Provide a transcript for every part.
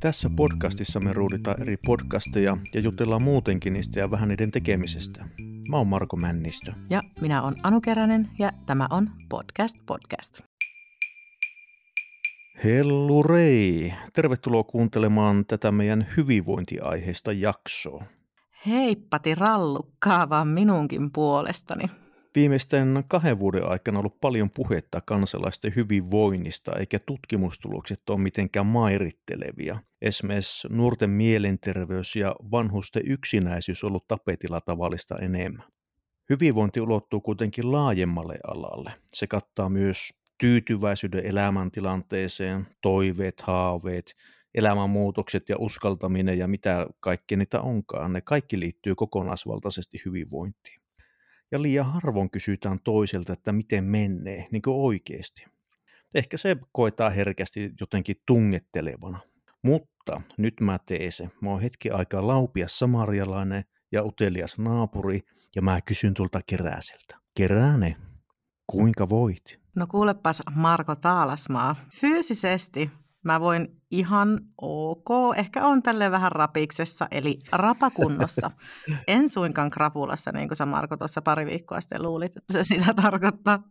Tässä podcastissa me ruuditaan eri podcasteja ja jutellaan muutenkin niistä ja vähän niiden tekemisestä. Mä oon Marko Männistö. Ja minä oon Anu Keränen ja tämä on Podcast Podcast. Hellurei! Tervetuloa kuuntelemaan tätä meidän hyvinvointiaiheista jaksoa. Heippati rallukkaa vaan minunkin puolestani. Viimeisten kahden vuoden aikana on ollut paljon puhetta kansalaisten hyvinvoinnista, eikä tutkimustulokset ole mitenkään mairittelevia. Esimerkiksi nuorten mielenterveys ja vanhusten yksinäisyys on ollut tapetilla tavallista enemmän. Hyvinvointi ulottuu kuitenkin laajemmalle alalle. Se kattaa myös tyytyväisyyden elämäntilanteeseen, toiveet, haaveet, elämänmuutokset ja uskaltaminen ja mitä kaikki niitä onkaan. Ne kaikki liittyy kokonaisvaltaisesti hyvinvointiin. Ja liian harvoin kysytään toiselta, että miten menee, niin kuin oikeasti. Ehkä se koetaan herkästi jotenkin tungettelevana. Mutta nyt mä teen se. Mä oon hetki aikaa laupias samarialainen ja utelias naapuri, ja mä kysyn tulta Keräseltä. Kerääne, kuinka voit? No kuulepas Marko Taalasmaa. Fyysisesti mä voin ihan ok, ehkä on tälle vähän rapiksessa, eli rapakunnossa. En suinkaan krapulassa, niin kuin sä Marko tuossa pari viikkoa sitten luulit, että se sitä tarkoittaa.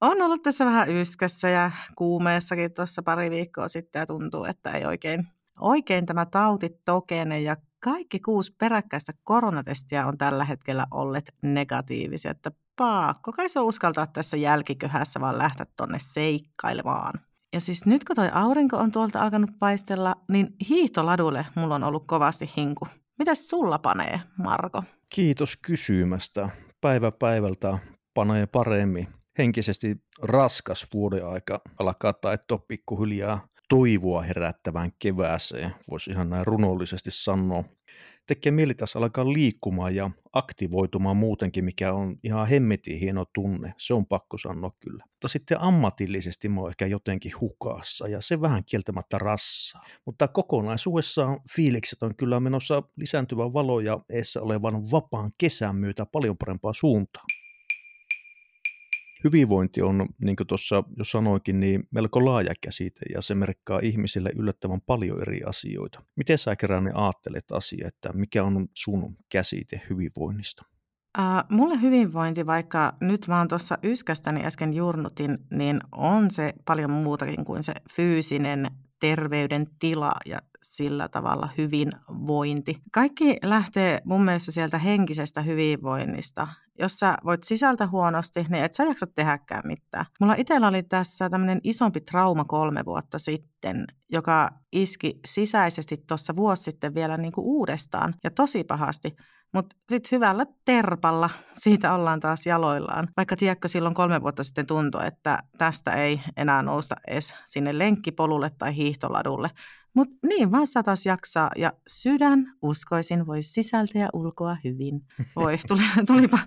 On ollut tässä vähän yskässä ja kuumeessakin tuossa pari viikkoa sitten ja tuntuu, että ei oikein, oikein tämä tauti tokene ja kaikki kuusi peräkkäistä koronatestiä on tällä hetkellä olleet negatiivisia, että pakko kai se uskaltaa tässä jälkiköhässä vaan lähteä tonne seikkailemaan. Ja siis nyt kun toi aurinko on tuolta alkanut paistella, niin hiihtoladulle mulla on ollut kovasti hinku. Mitäs sulla panee, Marko? Kiitos kysymästä. Päivä päivältä panee paremmin. Henkisesti raskas vuoden aika alkaa taittua pikkuhiljaa toivoa herättävään kevääseen, voisi ihan näin runollisesti sanoa tekee mieli tässä alkaa liikkumaan ja aktivoitumaan muutenkin, mikä on ihan hemmetin hieno tunne. Se on pakko sanoa kyllä. Mutta sitten ammatillisesti mä oon ehkä jotenkin hukassa ja se vähän kieltämättä rassaa. Mutta kokonaisuudessaan fiilikset on kyllä menossa lisääntyvän valo ja eessä olevan vapaan kesän myötä paljon parempaa suuntaan hyvinvointi on, niin kuin tuossa jo sanoinkin, niin melko laaja käsite ja se merkkaa ihmisille yllättävän paljon eri asioita. Miten sä kerran ajattelet asia, että mikä on sun käsite hyvinvoinnista? Uh, mulle hyvinvointi, vaikka nyt vaan tuossa yskästäni äsken jurnutin, niin on se paljon muutakin kuin se fyysinen terveyden tila ja sillä tavalla hyvinvointi. Kaikki lähtee mun mielestä sieltä henkisestä hyvinvoinnista. Jos sä voit sisältä huonosti, niin et sä jaksa tehdäkään mitään. Mulla itsellä oli tässä tämmöinen isompi trauma kolme vuotta sitten, joka iski sisäisesti tuossa vuosi sitten vielä niin kuin uudestaan ja tosi pahasti. Mutta sitten hyvällä terpalla siitä ollaan taas jaloillaan. Vaikka tiedätkö, silloin kolme vuotta sitten tuntui, että tästä ei enää nousta edes sinne lenkkipolulle tai hiihtoladulle. Mutta niin vaan satas jaksaa ja sydän, uskoisin, voi sisältä ja ulkoa hyvin. Voi, tuli, tulipa,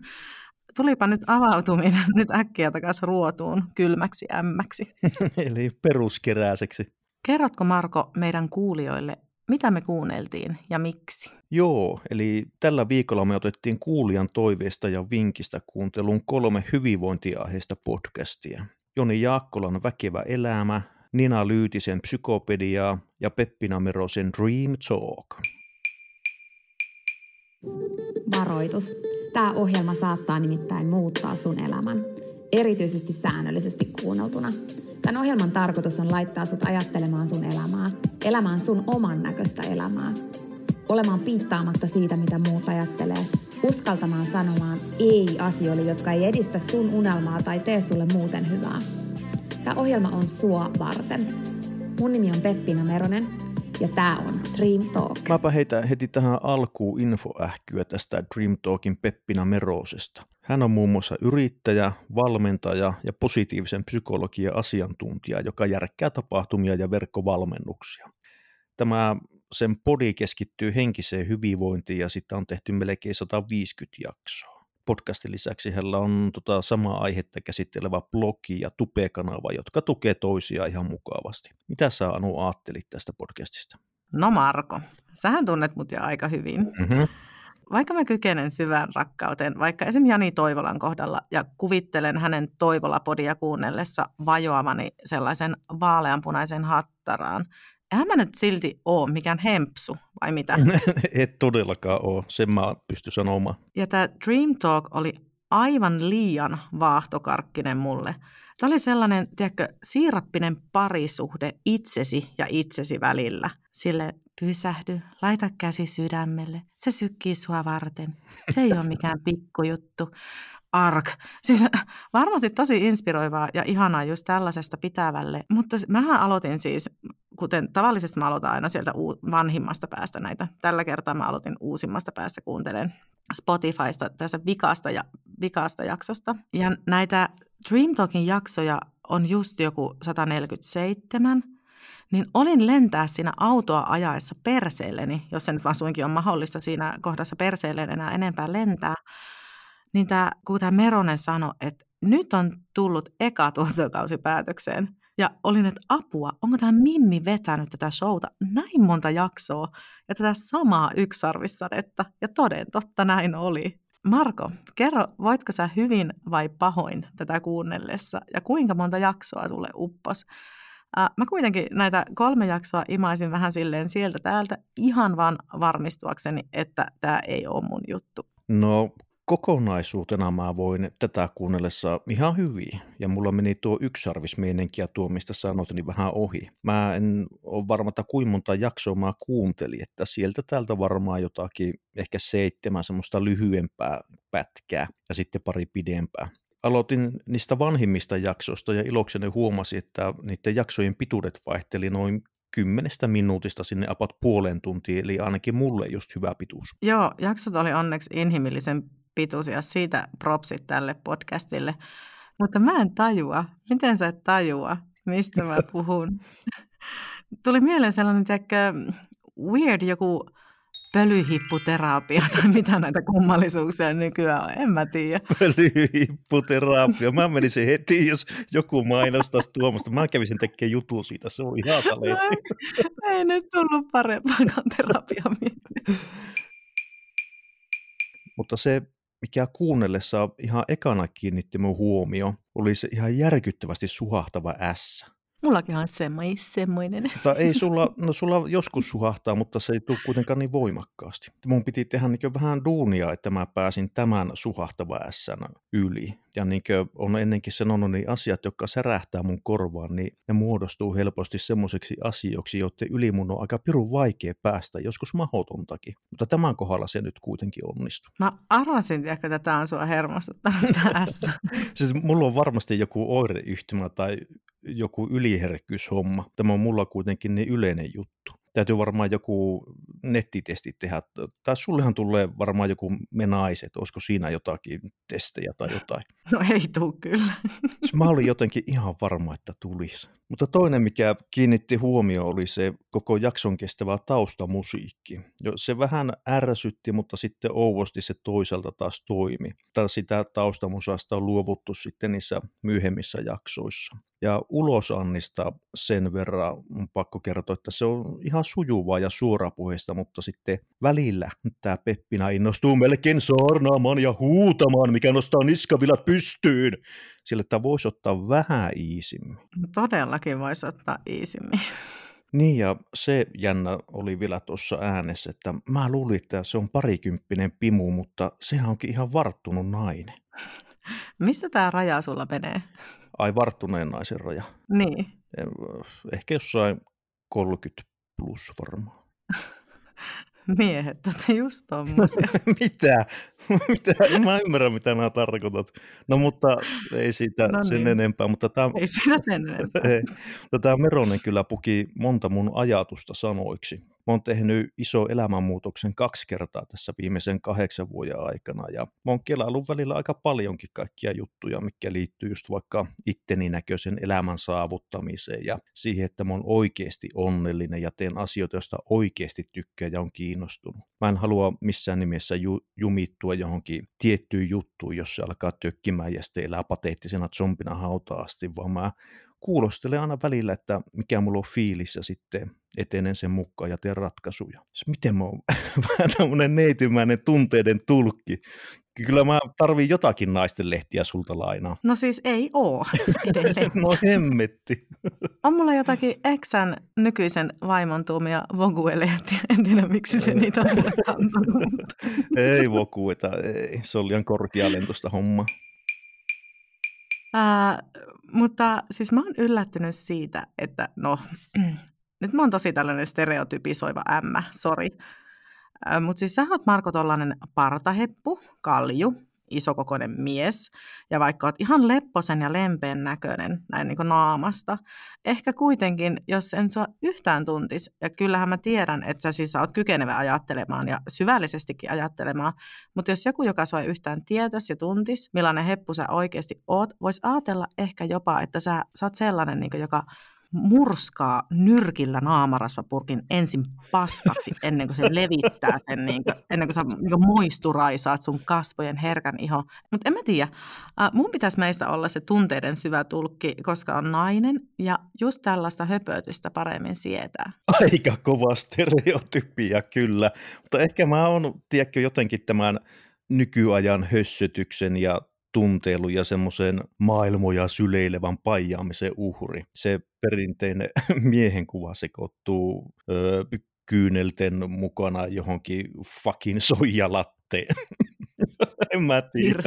tulipa nyt avautuminen nyt äkkiä takaisin ruotuun kylmäksi ämmäksi. Eli peruskeräiseksi. Kerrotko Marko meidän kuulijoille, mitä me kuunneltiin ja miksi? Joo, eli tällä viikolla me otettiin kuulijan toiveesta ja vinkistä kuuntelun kolme hyvinvointiaiheista podcastia. Joni Jaakkolan Väkevä elämä, Nina Lyytisen Psykopediaa ja Peppina Merosen Dream Talk. Varoitus. Tämä ohjelma saattaa nimittäin muuttaa sun elämän, erityisesti säännöllisesti kuunneltuna. Tämän ohjelman tarkoitus on laittaa sut ajattelemaan sun elämää, elämään sun oman näköistä elämää, olemaan piittaamatta siitä, mitä muut ajattelee, uskaltamaan sanomaan ei asioille, jotka ei edistä sun unelmaa tai tee sulle muuten hyvää. Tämä ohjelma on sua varten. Mun nimi on Peppina Meronen ja tämä on Dream Talk. Mäpä heitän heti tähän alkuun infoähkyä tästä Dream Talkin Peppina Merosesta. Hän on muun muassa yrittäjä, valmentaja ja positiivisen psykologian asiantuntija, joka järkkää tapahtumia ja verkkovalmennuksia. Tämä sen podi keskittyy henkiseen hyvinvointiin ja sitä on tehty melkein 150 jaksoa podcastin lisäksi hänellä on tota samaa aihetta käsittelevä blogi ja Tupe-kanava, jotka tukee toisiaan ihan mukavasti. Mitä sä Anu ajattelit tästä podcastista? No Marko, sähän tunnet mut jo aika hyvin. Mm-hmm. vaikka mä kykenen syvään rakkauteen, vaikka esim. Jani Toivolan kohdalla ja kuvittelen hänen Toivola-podia kuunnellessa vajoavani sellaisen vaaleanpunaisen hattaraan, eihän mä nyt silti ole mikään hempsu, vai mitä? Et todellakaan ole, sen mä pystyn sanomaan. Ja tämä Dream Talk oli aivan liian vaahtokarkkinen mulle. Tämä oli sellainen, tiedätkö, siirappinen parisuhde itsesi ja itsesi välillä. Sille pysähdy, laita käsi sydämelle, se sykkii sua varten. Se ei ole mikään pikkujuttu. Ark. Siis varmasti tosi inspiroivaa ja ihanaa just tällaisesta pitävälle. Mutta mähän aloitin siis, kuten tavallisesti mä aloitan aina sieltä vanhimmasta päästä näitä. Tällä kertaa mä aloitin uusimmasta päästä kuuntelen Spotifysta tässä vikasta, ja, vikasta jaksosta. Ja näitä Dream Talkin jaksoja on just joku 147, niin olin lentää siinä autoa ajaessa perseelleni, jos se nyt vaan suinkin on mahdollista siinä kohdassa perseelleen enää enempää lentää. Niin tämä, kun tämä Meronen sanoi, että nyt on tullut eka tuotantokausi päätökseen, ja olin, että apua, onko tämä Mimmi vetänyt tätä showta näin monta jaksoa ja tätä samaa yksarvissadetta. Ja toden totta näin oli. Marko, kerro, voitko sä hyvin vai pahoin tätä kuunnellessa ja kuinka monta jaksoa sulle uppos? Äh, mä kuitenkin näitä kolme jaksoa imaisin vähän silleen sieltä täältä ihan vaan varmistuakseni, että tämä ei ole mun juttu. No kokonaisuutena mä voin tätä kuunnellessa ihan hyvin. Ja mulla meni tuo yksarvismeinenki ja tuo, mistä sanoit, niin vähän ohi. Mä en ole varma, että kuinka monta jaksoa mä kuuntelin, että sieltä täältä varmaan jotakin, ehkä seitsemän semmoista lyhyempää pätkää ja sitten pari pidempää. Aloitin niistä vanhimmista jaksoista ja ilokseni huomasin, että niiden jaksojen pituudet vaihteli noin kymmenestä minuutista sinne apat puoleen tuntiin, eli ainakin mulle just hyvä pituus. Joo, jaksot oli onneksi inhimillisen pituisia. Siitä propsit tälle podcastille. Mutta mä en tajua. Miten sä et tajua, mistä mä puhun? Tuli mieleen sellainen, tiedätkö, weird joku pölyhipputerapia tai mitä näitä kummallisuuksia nykyään on, en mä tiedä. Pölyhipputerapia, mä menisin heti, jos joku mainostaisi tuomasta. Mä kävisin tekemään jutun siitä, se on ihan no, ei, ei nyt tullut parempaakaan terapia Mutta se mikä kuunnellessa ihan ekana kiinnitti mun huomio, oli se ihan järkyttävästi suhahtava S. Mullakin on semmoinen. semmoinen. Mutta ei sulla, no sulla joskus suhahtaa, mutta se ei tule kuitenkaan niin voimakkaasti. Mun piti tehdä niin vähän duunia, että mä pääsin tämän suhahtava ässän yli. Ja niin kuin on ennenkin sanonut, niin asiat, jotka särähtää mun korvaan, niin ne muodostuu helposti semmoiseksi asioiksi, joiden yli mun on aika pirun vaikea päästä, joskus mahdotontakin. Mutta tämän kohdalla se nyt kuitenkin onnistuu. Mä arvasin, että tämä on sua hermostuttanut tämä siis mulla on varmasti joku oireyhtymä tai joku yliherkkyyshomma. Tämä on mulla kuitenkin niin yleinen juttu täytyy varmaan joku nettitesti tehdä. Tai sullehan tulee varmaan joku me naiset, olisiko siinä jotakin testejä tai jotain. No ei tuu kyllä. Mä olin jotenkin ihan varma, että tulisi. Mutta toinen, mikä kiinnitti huomioon, oli se koko jakson kestävä taustamusiikki. Se vähän ärsytti, mutta sitten ouvosti se toisaalta taas toimi. Tai sitä taustamusasta on luovuttu sitten niissä myöhemmissä jaksoissa. Ja ulosannista sen verran on pakko kertoa, että se on ihan sujuvaa ja suorapuheista, mutta sitten välillä tämä Peppina innostuu melkein saarnaamaan ja huutamaan, mikä nostaa niskavilat pystyyn. Sillä tämä voisi ottaa vähän iisimmin. Todellakin voisi ottaa iisimmin. Niin ja se jännä oli vielä tuossa äänessä, että mä luulin, että se on parikymppinen pimu, mutta sehän onkin ihan varttunut nainen. Missä tämä raja sulla menee? Ai varttuneen naisen raja. Niin. Ehkä jossain 30 plus varmaan. Miehet, että just tommosia. mitä? mitä? Mä ymmärrän, mitä nämä tarkoitat. No mutta ei siitä no sen niin. enempää. Mutta tämä, ei siitä sen enempää. tämä Meronen kyllä puki monta mun ajatusta sanoiksi. Mä oon tehnyt iso elämänmuutoksen kaksi kertaa tässä viimeisen kahdeksan vuoden aikana ja mä oon kelaillut välillä aika paljonkin kaikkia juttuja, mikä liittyy just vaikka itteni näköisen elämän saavuttamiseen ja siihen, että mä oon oikeasti onnellinen ja teen asioita, joista oikeasti tykkää ja on kiinnostunut. Mä en halua missään nimessä ju- jumittua johonkin tiettyyn juttuun, jos se alkaa tökkimään ja sitten elää pateettisena zombina hautaa asti, vaan mä kuulostelee aina välillä, että mikä mulla on fiilis ja sitten etenen sen mukaan ja teen ratkaisuja. Miten mä oon vähän tämmöinen neitimäinen tunteiden tulkki. Kyllä mä tarviin jotakin naisten lehtiä sulta lainaa. No siis ei oo edelleen. no hemmetti. On mulla jotakin Exän nykyisen vaimon tuomia Vogue-lehtiä. En tiedä, miksi se niitä on mulle kantanut. ei Vogueta, ei. Se oli liian korkealentoista homma. Ää, mutta siis mä oon yllättynyt siitä, että no, nyt mä oon tosi tällainen stereotypisoiva ämmä, sori. Mutta siis sä oot Marko tollainen partaheppu, kalju, isokokoinen mies, ja vaikka oot ihan lepposen ja lempeän näköinen näin niin kuin naamasta, ehkä kuitenkin, jos en sua yhtään tuntis, ja kyllähän mä tiedän, että sä siis oot kykenevä ajattelemaan ja syvällisestikin ajattelemaan, mutta jos joku, joka sua yhtään tietäisi ja tuntis, millainen heppu sä oikeasti oot, voisi ajatella ehkä jopa, että sä, sä oot sellainen, niin kuin, joka murskaa nyrkillä naamarasvapurkin ensin paskaksi ennen kuin se levittää sen, niin kuin, ennen kuin sä niin kuin moisturaisaat sun kasvojen herkän iho. Mutta en mä tiedä, mun pitäisi meistä olla se tunteiden syvä tulkki, koska on nainen ja just tällaista höpötystä paremmin sietää. Aika kova stereotypia kyllä, mutta ehkä mä oon, tiedätkö, jotenkin tämän nykyajan hössötyksen ja tunteilun ja semmoisen maailmoja syleilevän paijaamisen uhri. Se perinteinen miehen kuva sekoittuu öö, kyynelten mukana johonkin fucking soijalatteen. en mä tiedä.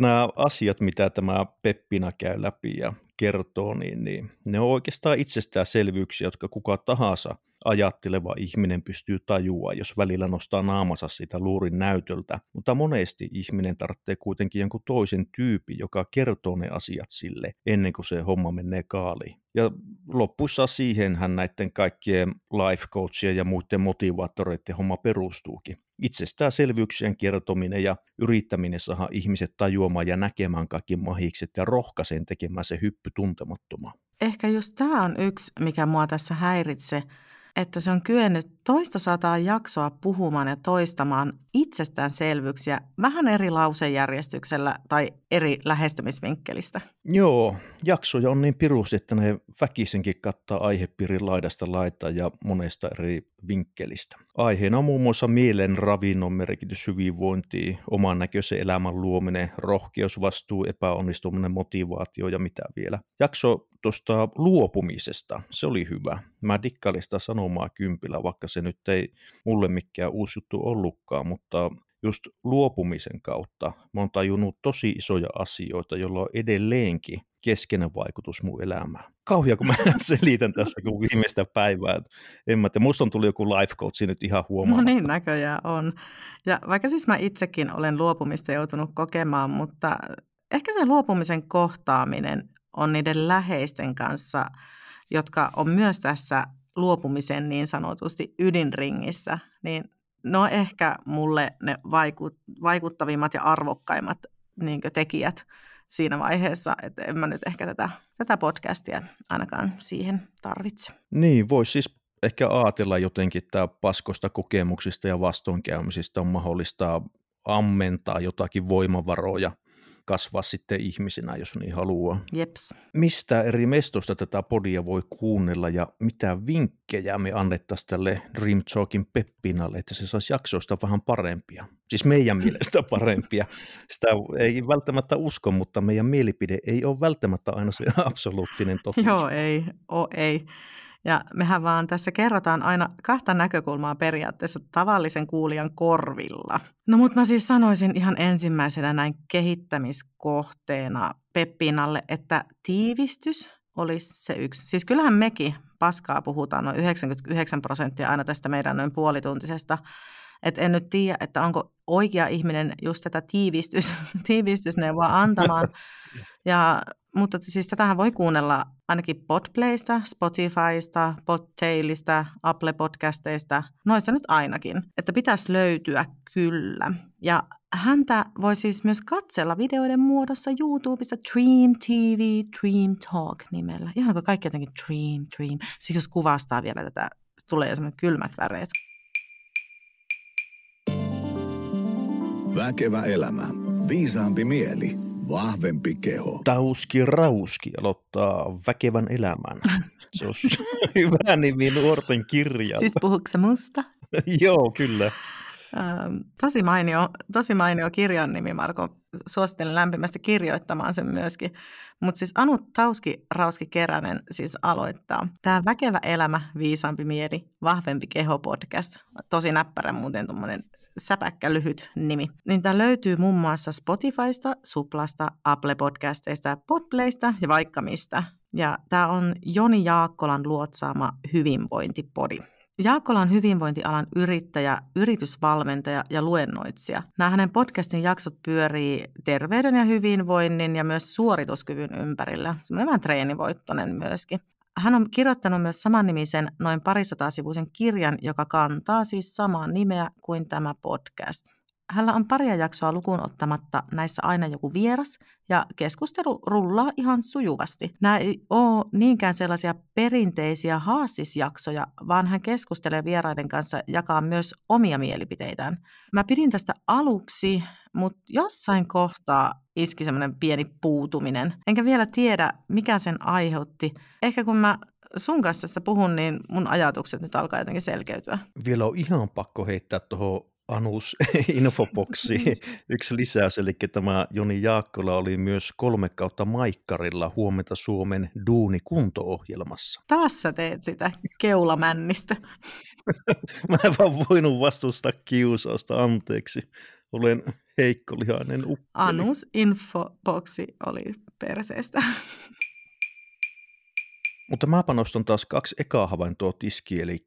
Nämä asiat, mitä tämä Peppina käy läpi ja kertoo, niin, niin ne on oikeastaan itsestäänselvyyksiä, jotka kuka tahansa ajatteleva ihminen pystyy tajua, jos välillä nostaa naamansa siitä luurin näytöltä, mutta monesti ihminen tarvitsee kuitenkin jonkun toisen tyypin, joka kertoo ne asiat sille ennen kuin se homma menee kaaliin. Ja loppuissa siihenhän näiden kaikkien life coachien ja muiden motivaattoreiden homma perustuukin. Itsestäänselvyyksien kertominen ja yrittäminen saada ihmiset tajuamaan ja näkemään kaikki mahikset ja rohkaisen tekemään se hyppy tuntemattomaan. Ehkä just tämä on yksi, mikä mua tässä häiritsee, että se on kyennyt toista sataa jaksoa puhumaan ja toistamaan itsestäänselvyyksiä vähän eri lausejärjestyksellä tai eri lähestymisvinkkelistä. Joo, jaksoja on niin pirusti, että ne väkisinkin kattaa aihepiirin laidasta laita ja monesta eri vinkkelistä. Aiheena on muun muassa mielen ravinnon merkitys hyvinvointiin, oman näköisen elämän luominen, rohkeus, vastuu, epäonnistuminen, motivaatio ja mitä vielä. Jakso tuosta luopumisesta, se oli hyvä. Mä dikkailin sitä sanomaa kympillä, vaikka se nyt ei mulle mikään uusi juttu ollutkaan, mutta just luopumisen kautta mä oon tajunnut tosi isoja asioita, joilla on edelleenkin keskeinen vaikutus mun elämään. Kauhia, kun mä selitän tässä kun viimeistä päivää. En mä tiedä, musta on tullut joku life coach nyt ihan huomaa. No niin, näköjään on. Ja vaikka siis mä itsekin olen luopumista joutunut kokemaan, mutta ehkä se luopumisen kohtaaminen on niiden läheisten kanssa, jotka on myös tässä luopumisen niin sanotusti ydinringissä, niin no ehkä mulle ne vaikuttavimmat ja arvokkaimmat niin tekijät siinä vaiheessa, että en mä nyt ehkä tätä, tätä podcastia ainakaan siihen tarvitse. Niin, voisi siis ehkä ajatella jotenkin, että paskosta kokemuksista ja vastoinkäymisistä on mahdollista ammentaa jotakin voimavaroja kasvaa sitten ihmisinä, jos niin haluaa. Jeps. Mistä eri mestosta tätä podia voi kuunnella ja mitä vinkkejä me annettaisiin tälle Dream Talkin Peppinalle, että se saisi jaksoista vähän parempia? Siis meidän mielestä parempia. Sitä ei välttämättä usko, mutta meidän mielipide ei ole välttämättä aina se absoluuttinen totuus. Joo, ei, o, ei. Ja mehän vaan tässä kerrotaan aina kahta näkökulmaa periaatteessa tavallisen kuulijan korvilla. No mutta mä siis sanoisin ihan ensimmäisenä näin kehittämiskohteena Peppinalle, että tiivistys olisi se yksi. Siis kyllähän mekin paskaa puhutaan noin 99 prosenttia aina tästä meidän noin puolituntisesta. Että en nyt tiedä, että onko oikea ihminen just tätä tiivistys, tiivistysneuvoa antamaan. Ja mutta siis tätähän voi kuunnella ainakin Podplaysta, Spotifysta, Podtailista, Apple Podcasteista, noista nyt ainakin, että pitäisi löytyä kyllä. Ja häntä voi siis myös katsella videoiden muodossa YouTubessa Dream TV, Dream Talk nimellä. Ihan kuin kaikki jotenkin Dream, Dream. Siis jos kuvastaa vielä tätä, tulee semmoinen kylmät väreet. Väkevä elämä. Viisaampi mieli Vahvempi keho. Tauski Rauski aloittaa väkevän elämän. Se on hyvä nimi nuorten kirjalta. Siis puhuuko musta? Joo, kyllä. Ähm, tosi mainio, tosi mainio kirjan nimi, Marko. Suosittelen lämpimästi kirjoittamaan sen myöskin. Mutta siis Anu Tauski Rauski Keränen siis aloittaa. Tämä Väkevä elämä, viisaampi mieli, vahvempi keho podcast. Tosi näppärä muuten tuommoinen säpäkkä lyhyt nimi. Niin tämä löytyy muun muassa Spotifysta, Suplasta, Apple Podcasteista, Podplaysta ja vaikka mistä. Ja tämä on Joni Jaakkolan luotsaama hyvinvointipodi. Jaakkola on hyvinvointialan yrittäjä, yritysvalmentaja ja luennoitsija. Nämä hänen podcastin jaksot pyörii terveyden ja hyvinvoinnin ja myös suorituskyvyn ympärillä. Semmoinen vähän treenivoittoinen myöskin. Hän on kirjoittanut myös samannimisen noin parisatasivuisen kirjan, joka kantaa siis samaa nimeä kuin tämä podcast. Hänellä on paria jaksoa lukuun ottamatta näissä aina joku vieras ja keskustelu rullaa ihan sujuvasti. Nämä ei ole niinkään sellaisia perinteisiä haastisjaksoja, vaan hän keskustelee vieraiden kanssa jakaa myös omia mielipiteitään. Mä pidin tästä aluksi, mutta jossain kohtaa iski semmoinen pieni puutuminen. Enkä vielä tiedä, mikä sen aiheutti. Ehkä kun mä sun kanssa tästä puhun, niin mun ajatukset nyt alkaa jotenkin selkeytyä. Vielä on ihan pakko heittää tuohon Anus infoboksi yksi lisäys, eli tämä Joni Jaakkola oli myös kolme kautta Maikkarilla huomenta Suomen Duuni kunto-ohjelmassa. Taas sä teet sitä keulamännistä. Mä en vaan voinut vastustaa kiusausta, anteeksi. Olen heikkolihainen ukkeli. Anus infoboksi oli perseestä. Mutta mä panostan taas kaksi ekaa havaintoa tiskiin, eli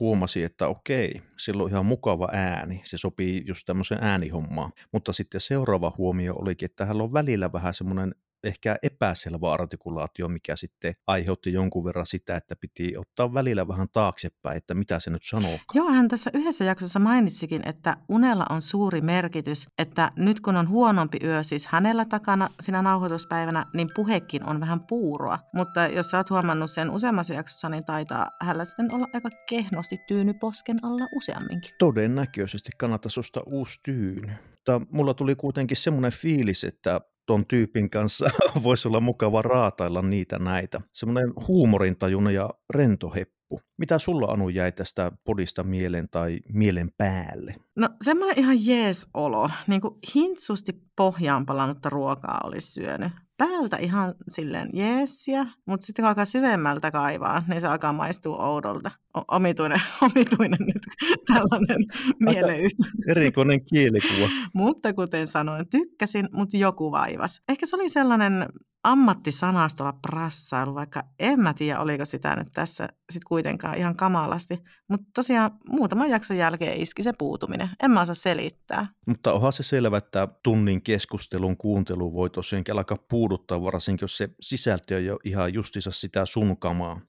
huomasin, että okei, sillä on ihan mukava ääni, se sopii just tämmöiseen äänihommaan. Mutta sitten seuraava huomio olikin, että hänellä on välillä vähän semmoinen ehkä epäselvä artikulaatio, mikä sitten aiheutti jonkun verran sitä, että piti ottaa välillä vähän taaksepäin, että mitä se nyt sanoo. Joo, hän tässä yhdessä jaksossa mainitsikin, että unella on suuri merkitys, että nyt kun on huonompi yö siis hänellä takana siinä nauhoituspäivänä, niin puhekin on vähän puuroa. Mutta jos sä oot huomannut sen useammassa jaksossa, niin taitaa hänellä sitten olla aika kehnosti tyyny posken alla useamminkin. Todennäköisesti kannattaisi ostaa uusi tyyny. Mutta mulla tuli kuitenkin semmoinen fiilis, että ton tyypin kanssa voisi olla mukava raatailla niitä näitä. Semmoinen huumorintajuna ja rento heppu. Mitä sulla Anu jäi tästä podista mieleen tai mielen päälle? No semmoinen ihan jees olo. Niin kuin hintsusti pohjaan palannutta ruokaa olisi syönyt päältä ihan silleen jeesiä, mutta sitten kun alkaa syvemmältä kaivaa, niin se alkaa maistua oudolta. Omituinen, omituinen nyt tällainen mieleyhtö. Erikoinen kielikuva. mutta kuten sanoin, tykkäsin, mutta joku vaivas. Ehkä se oli sellainen ammattisanastolla prassailu, vaikka en mä tiedä, oliko sitä nyt tässä sit kuitenkaan ihan kamalasti. Mutta tosiaan muutaman jakson jälkeen iski se puutuminen. En mä osaa selittää. Mutta onhan se selvä, että tunnin keskustelun kuuntelu voi tosiaankin alkaa puuduttaa, varsinkin jos se sisältö on jo ihan justissa sitä sun kamaa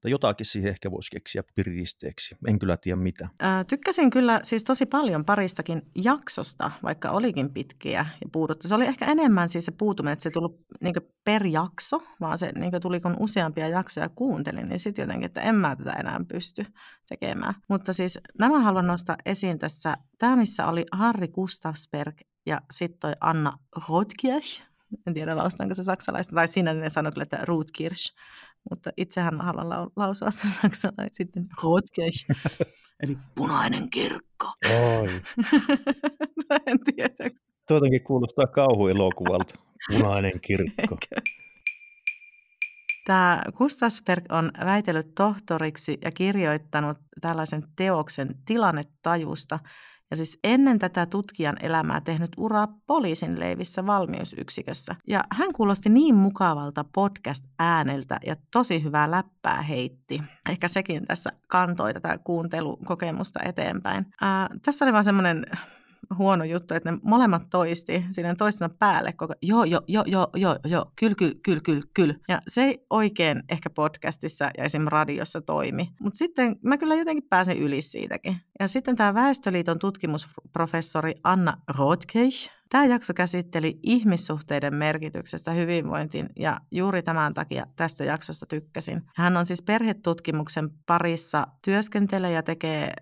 tai jotakin siihen ehkä voisi keksiä piristeeksi. En kyllä tiedä mitä. Ää, tykkäsin kyllä siis tosi paljon paristakin jaksosta, vaikka olikin pitkiä ja puudutta. Se oli ehkä enemmän siis se puutuminen, että se tuli niin per jakso, vaan se niin tuli kun useampia jaksoja kuuntelin, niin sitten jotenkin, että en mä tätä enää pysty tekemään. Mutta siis nämä haluan nostaa esiin tässä. Tämä, missä oli Harri Gustafsberg ja sitten toi Anna Rotkirch, en tiedä laustaanko se saksalaista, tai siinä ne sanoi kyllä, että Rutkirch, mutta itsehän haluan lausua sen saksalainen sitten Rotkirch, eli punainen kirkko. Oi. en tiedä. Tuotankin kuulostaa kauhuelokuvalta, punainen kirkko. Tämä Gustasberg on väitellyt tohtoriksi ja kirjoittanut tällaisen teoksen tilannetajusta – ja siis ennen tätä tutkijan elämää tehnyt uraa poliisin leivissä valmiusyksikössä. Ja hän kuulosti niin mukavalta podcast-ääneltä ja tosi hyvää läppää heitti. Ehkä sekin tässä kantoi tätä kuuntelukokemusta eteenpäin. Ää, tässä oli vaan semmoinen huono juttu, että ne molemmat toisti sinne toistensa päälle koko joo, joo, joo, joo, joo, joo, kyl, kyl, kyl, kyl, kyl. Ja se ei oikein ehkä podcastissa ja esim. radiossa toimi. Mutta sitten mä kyllä jotenkin pääsen yli siitäkin. Ja sitten tämä Väestöliiton tutkimusprofessori Anna Rothkeich, Tämä jakso käsitteli ihmissuhteiden merkityksestä hyvinvointiin ja juuri tämän takia tästä jaksosta tykkäsin. Hän on siis perhetutkimuksen parissa työskentelee ja tekee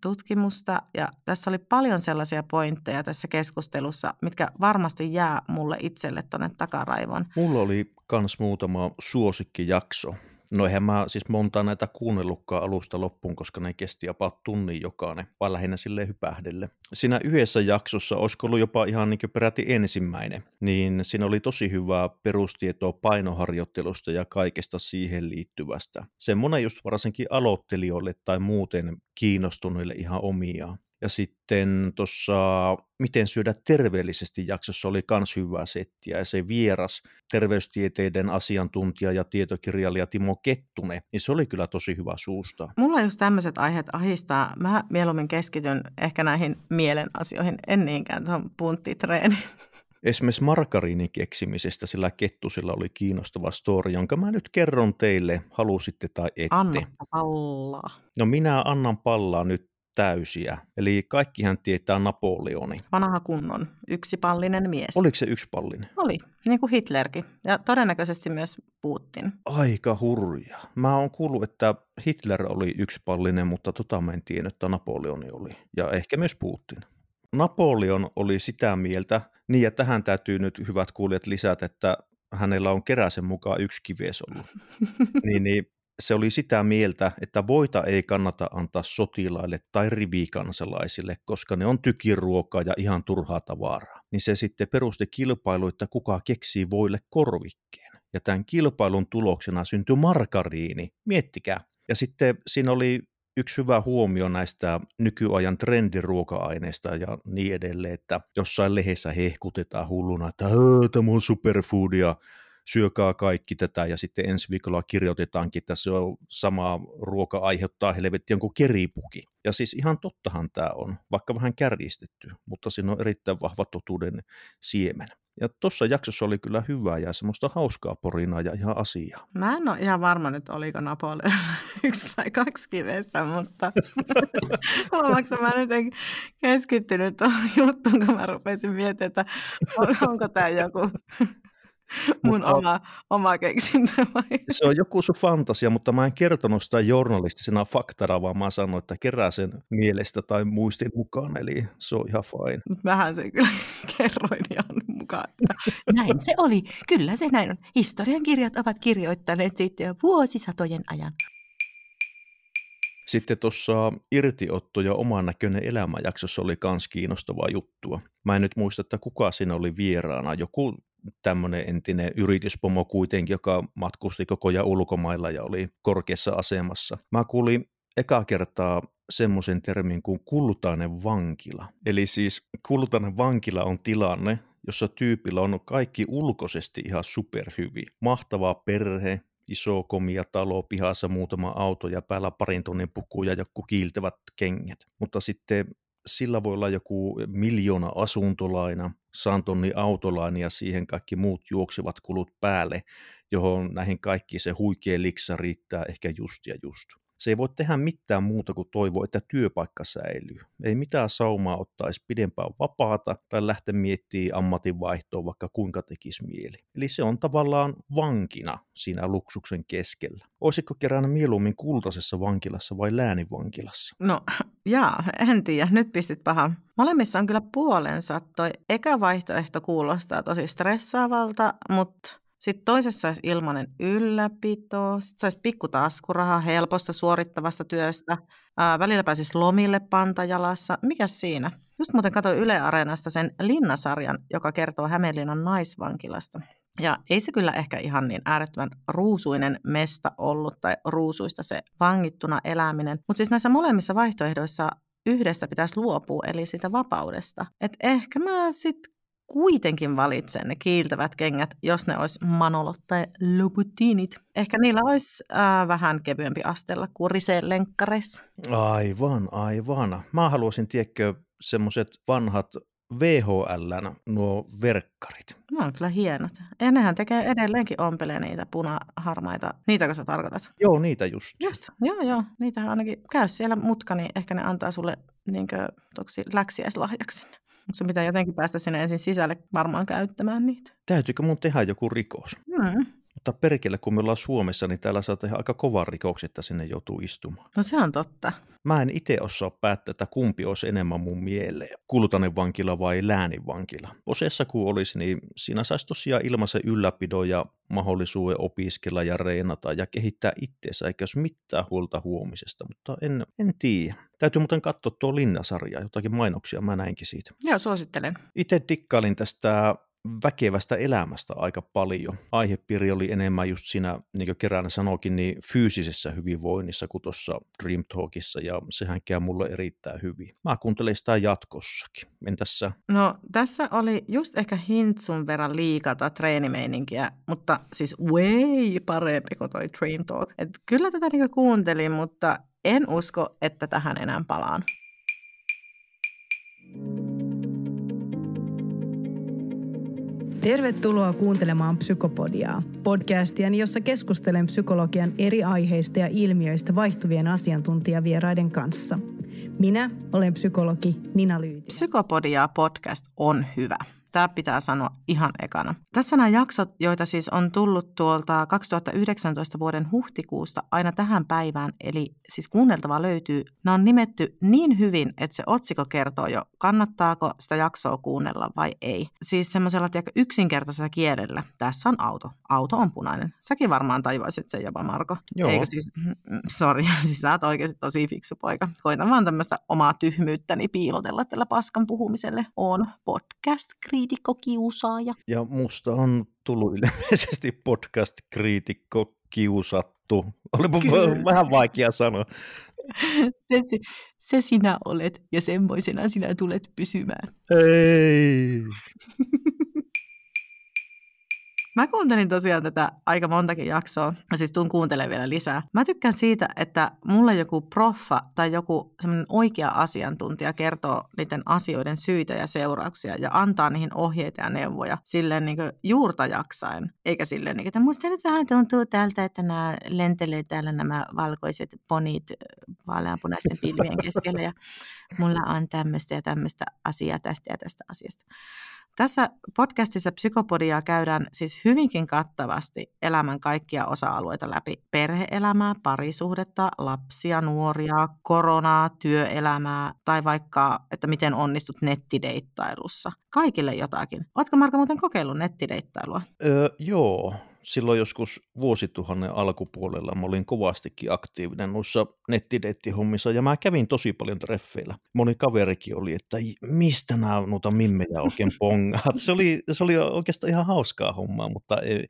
tutkimusta ja tässä oli paljon sellaisia pointteja tässä keskustelussa, mitkä varmasti jää mulle itselle tuonne takaraivoon. Mulla oli kans muutama suosikkijakso. No eihän mä siis monta näitä kuunnellutkaan alusta loppuun, koska ne kesti jopa tunnin jokainen, vaan lähinnä sille hypähdelle. Siinä yhdessä jaksossa, olisiko ollut jopa ihan niin peräti ensimmäinen, niin siinä oli tosi hyvää perustietoa painoharjoittelusta ja kaikesta siihen liittyvästä. Semmoinen just varsinkin aloittelijoille tai muuten kiinnostuneille ihan omiaan. Ja sitten tuossa Miten syödä terveellisesti jaksossa oli myös hyvää settiä. Ja se vieras terveystieteiden asiantuntija ja tietokirjailija Timo Kettunen, niin se oli kyllä tosi hyvä suusta. Mulla just tämmöiset aiheet ahistaa. Mä mieluummin keskityn ehkä näihin mielen asioihin, en niinkään tuohon punttitreeniin. Esimerkiksi markariinin keksimisestä sillä Kettusilla oli kiinnostava story, jonka mä nyt kerron teille, halusitte tai ette. Anna pallaa. No minä annan pallaa nyt täysiä. Eli kaikkihan tietää Napoleoni. Vanha kunnon, yksipallinen mies. Oliko se yksipallinen? Oli, niin kuin Hitlerkin. Ja todennäköisesti myös Putin. Aika hurja. Mä oon kuullut, että Hitler oli yksipallinen, mutta tota mä en tiennyt, että Napoleoni oli. Ja ehkä myös Putin. Napoleon oli sitä mieltä, niin ja tähän täytyy nyt hyvät kuulijat lisätä, että hänellä on keräsen mukaan yksi kives ollut. niin, niin se oli sitä mieltä, että voita ei kannata antaa sotilaille tai rivikansalaisille, koska ne on tykiruokaa ja ihan turhaa tavaraa. Niin se sitten perusti kilpailu, että kuka keksii voille korvikkeen. Ja tämän kilpailun tuloksena syntyi markariini. Miettikää. Ja sitten siinä oli yksi hyvä huomio näistä nykyajan trendiruoka-aineista ja niin edelleen, että jossain lehdessä hehkutetaan hulluna, että tämä on superfoodia, syökää kaikki tätä ja sitten ensi viikolla kirjoitetaankin, että se on sama ruoka aiheuttaa helvetti jonkun keripuki. Ja siis ihan tottahan tämä on, vaikka vähän kärjistetty, mutta siinä on erittäin vahva totuuden siemen. Ja tuossa jaksossa oli kyllä hyvää ja semmoista hauskaa porinaa ja ihan asiaa. Mä en ole ihan varma nyt, oliko Napoleon yksi vai kaksi kivestä, mutta huomaatko mä nyt en keskittynyt tuohon juttuun, kun mä rupesin miettimään, että onko tämä joku mun mutta, oma, oma keksintö vai? Se on joku sun fantasia, mutta mä en kertonut sitä journalistisena faktana, vaan mä sanoin, että kerää sen mielestä tai muistin mukaan, eli se on ihan fine. Vähän se kyllä kerroin ihan mukaan, että näin se oli. Kyllä se näin on. Historiankirjat ovat kirjoittaneet sitten jo vuosisatojen ajan. Sitten tuossa irtiotto ja oman näköinen elämäjaksossa oli myös kiinnostavaa juttua. Mä en nyt muista, että kuka siinä oli vieraana. Joku tämmöinen entinen yrityspomo kuitenkin, joka matkusti koko ajan ulkomailla ja oli korkeassa asemassa. Mä kuulin eka kertaa semmoisen termin kuin kultainen vankila. Eli siis kultainen vankila on tilanne, jossa tyypillä on kaikki ulkoisesti ihan superhyvi. Mahtava perhe, iso komia talo, pihassa muutama auto ja päällä parin tonnin puku ja joku kiiltävät kengät. Mutta sitten sillä voi olla joku miljoona asuntolaina, santonni autolaina ja siihen kaikki muut juoksevat kulut päälle, johon näihin kaikki se huikea liksa riittää ehkä just ja just. Se ei voi tehdä mitään muuta kuin toivoa, että työpaikka säilyy. Ei mitään saumaa ottaisi pidempään vapaata tai lähteä miettimään ammatinvaihtoa vaikka kuinka tekisi mieli. Eli se on tavallaan vankina siinä luksuksen keskellä. Olisiko kerran mieluummin kultaisessa vankilassa vai läänivankilassa? No, jaa, en tiedä. Nyt pistit paha. Molemmissa on kyllä puolensa. Toi eka vaihtoehto kuulostaa tosi stressaavalta, mutta sitten toisessa olisi ilmainen ylläpito, sitten saisi pikku taskurahaa helposta suorittavasta työstä, Ää, välillä pääsisi lomille pantajalassa. Mikä siinä? Just muuten katsoin Yle Areenasta sen Linnasarjan, joka kertoo Hämeenlinnan naisvankilasta. Ja ei se kyllä ehkä ihan niin äärettömän ruusuinen mesta ollut tai ruusuista se vangittuna eläminen. Mutta siis näissä molemmissa vaihtoehdoissa yhdestä pitäisi luopua, eli siitä vapaudesta. Et ehkä mä sitten kuitenkin valitsen ne kiiltävät kengät, jos ne olisi Manolot tai Louboutinit. Ehkä niillä olisi äh, vähän kevyempi astella kuin Riseen lenkkareissa. Aivan, aivan. Mä haluaisin, tiedätkö, semmoiset vanhat VHL, nuo verkkarit. Ne on kyllä hienot. Ja nehän tekee edelleenkin ompelee niitä punaharmaita. Niitä sä tarkoitat? Joo, niitä just. Just, joo joo. Niitä ainakin käy siellä mutka, niin ehkä ne antaa sulle niinkö, läksiäislahjaksi. Mutta se pitää jotenkin päästä sinne ensin sisälle varmaan käyttämään niitä. Täytyykö mun tehdä joku rikos? Mm. Mutta perkele, kun me ollaan Suomessa, niin täällä saa tehdä aika kovan rikokset, että sinne joutuu istumaan. No se on totta. Mä en itse osaa päättää, että kumpi olisi enemmän mun mieleen. Kultanen vankila vai läänin vankila. Oseessa kun olisi, niin siinä saisi tosiaan ilmaisen ylläpidon ja mahdollisuuden opiskella ja reenata ja kehittää itseensä, eikä olisi mitään huolta huomisesta, mutta en, en tiedä. Täytyy muuten katsoa tuo Linnasarja, jotakin mainoksia mä näinkin siitä. Joo, suosittelen. Itse dikkailin tästä väkevästä elämästä aika paljon. Aihepiiri oli enemmän just siinä, niin kuin Keränä sanoikin, niin fyysisessä hyvinvoinnissa kuin tuossa Dream Talkissa, ja sehän käy mulle erittäin hyvin. Mä kuuntelen sitä jatkossakin. Entäs No tässä oli just ehkä hintsun verran liikata treenimeininkiä, mutta siis way parempi kuin toi Dream Talk. Et kyllä tätä niinku kuuntelin, mutta en usko, että tähän enää palaan. Tervetuloa kuuntelemaan Psykopodiaa, podcastia, jossa keskustelen psykologian eri aiheista ja ilmiöistä vaihtuvien asiantuntijavieraiden kanssa. Minä olen psykologi Nina Lyyti. Psykopodia podcast on hyvä. Tämä pitää sanoa ihan ekana. Tässä nämä jaksot, joita siis on tullut tuolta 2019 vuoden huhtikuusta aina tähän päivään, eli siis kuunneltava löytyy, nämä on nimetty niin hyvin, että se otsikko kertoo jo, kannattaako sitä jaksoa kuunnella vai ei. Siis semmoisella yksinkertaisella kielellä. Tässä on auto. Auto on punainen. Säkin varmaan tajuaisit sen jopa, Marko. Joo. Eikö siis, sorry, siis sä oot oikeasti tosi fiksu poika. Koitan vaan tämmöistä omaa tyhmyyttäni piilotella tällä paskan puhumiselle. On podcast-kriitikko kiusaaja. Ja musta on tullut ilmeisesti podcast-kriitikko kiusattu. Olipa Kyllä. vähän vaikea sanoa. Se, se, se sinä olet ja semmoisena sinä tulet pysymään. Ei. Mä kuuntelin tosiaan tätä aika montakin jaksoa, ja siis tuun kuuntelemaan vielä lisää. Mä tykkään siitä, että mulle joku proffa tai joku semmoinen oikea asiantuntija kertoo niiden asioiden syitä ja seurauksia ja antaa niihin ohjeita ja neuvoja silleen niin juurta jaksaen, eikä silleen, niin, että musta nyt vähän tuntuu tältä, että nämä lentelee täällä nämä valkoiset ponit vaaleanpunaisten pilvien keskellä ja mulla on tämmöistä ja tämmöistä asiaa tästä ja tästä asiasta. Tässä podcastissa Psykopodia käydään siis hyvinkin kattavasti elämän kaikkia osa-alueita läpi. Perheelämää, parisuhdetta, lapsia, nuoria, koronaa, työelämää tai vaikka, että miten onnistut nettideittailussa. Kaikille jotakin. Oletko Marko muuten kokeillut nettideittailua? Öö, joo, silloin joskus vuosituhannen alkupuolella mä olin kovastikin aktiivinen noissa nettideitti-hommissa ja mä kävin tosi paljon treffeillä. Moni kaverikin oli, että "Ei, mistä nämä noita mimmejä oikein pongaat. Se oli, se oli oikeastaan ihan hauskaa hommaa, mutta ei,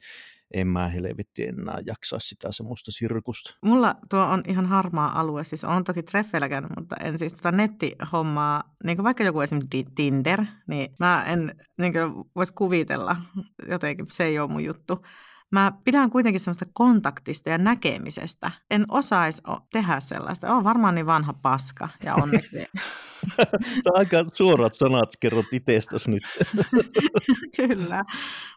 en mä helvetti enää jaksaa sitä semmoista sirkusta. Mulla tuo on ihan harmaa alue, siis on toki treffeillä käynyt, mutta en siis tota nettihommaa, niin kuin vaikka joku esimerkiksi Tinder, niin mä en niin voisi kuvitella, jotenkin se ei ole mun juttu. Mä pidän kuitenkin semmoista kontaktista ja näkemisestä. En osaisi tehdä sellaista. Olen varmaan niin vanha paska ja onneksi. Tämä on aika suorat sanat kerrot itsestäsi nyt. Kyllä,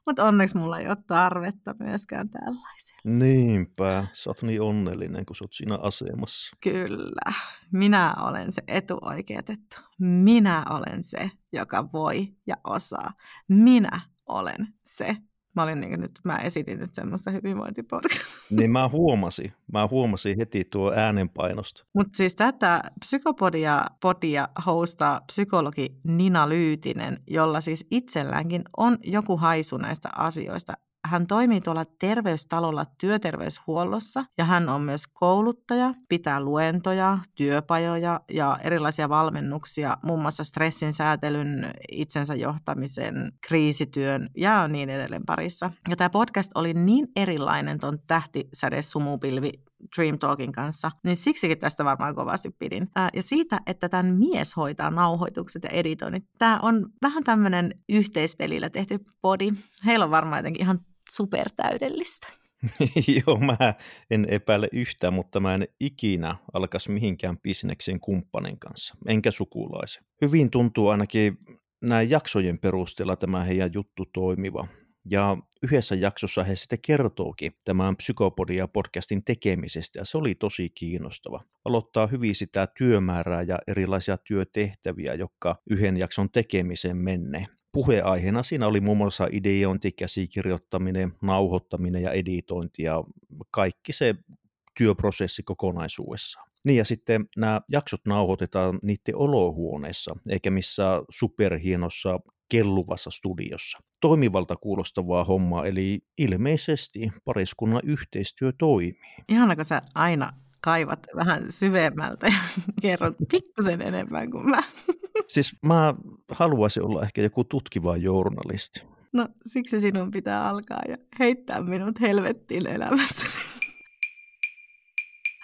mutta onneksi mulla ei ole tarvetta myöskään tällaiselle. Niinpä, sä oot niin onnellinen, kun sä oot siinä asemassa. Kyllä, minä olen se etuoikeutettu. Minä olen se, joka voi ja osaa. Minä olen se, Mä olin niin nyt, mä esitin nyt semmoista hyvinvointipodcastia. Niin mä huomasin, mä huomasin heti tuo äänenpainosta. Mutta siis tätä psykopodia podia hostaa psykologi Nina Lyytinen, jolla siis itselläänkin on joku haisu näistä asioista. Hän toimii tuolla terveystalolla työterveyshuollossa ja hän on myös kouluttaja, pitää luentoja, työpajoja ja erilaisia valmennuksia muun muassa stressin säätelyn, itsensä johtamisen, kriisityön ja niin edelleen parissa. Ja tämä podcast oli niin erilainen tuon tähtisäde sumupilvi Dream Talkin kanssa, niin siksikin tästä varmaan kovasti pidin. Ää, ja siitä, että tämän mies hoitaa nauhoitukset ja editoinnit. Tämä on vähän tämmöinen yhteispelillä tehty podi. Heillä on varmaan jotenkin ihan supertäydellistä. Joo, mä en epäile yhtään, mutta mä en ikinä alkaisi mihinkään bisneksen kumppanin kanssa, enkä sukulaisen. Hyvin tuntuu ainakin näin jaksojen perusteella tämä heidän juttu toimiva. Ja yhdessä jaksossa he sitten kertookin tämän Psykopodia podcastin tekemisestä, ja se oli tosi kiinnostava. Aloittaa hyvin sitä työmäärää ja erilaisia työtehtäviä, jotka yhden jakson tekemiseen menee puheaiheena siinä oli muun muassa ideointi, käsikirjoittaminen, nauhoittaminen ja editointi ja kaikki se työprosessi kokonaisuudessaan. Niin ja sitten nämä jaksot nauhoitetaan niiden olohuoneessa, eikä missään superhienossa kelluvassa studiossa. Toimivalta kuulostavaa hommaa, eli ilmeisesti pariskunnan yhteistyö toimii. Ihana, kun sä aina kaivat vähän syvemmältä ja kerrot pikkusen enemmän kuin mä. Siis mä haluaisin olla ehkä joku tutkiva journalisti. No siksi sinun pitää alkaa ja heittää minut helvettiin elämästä.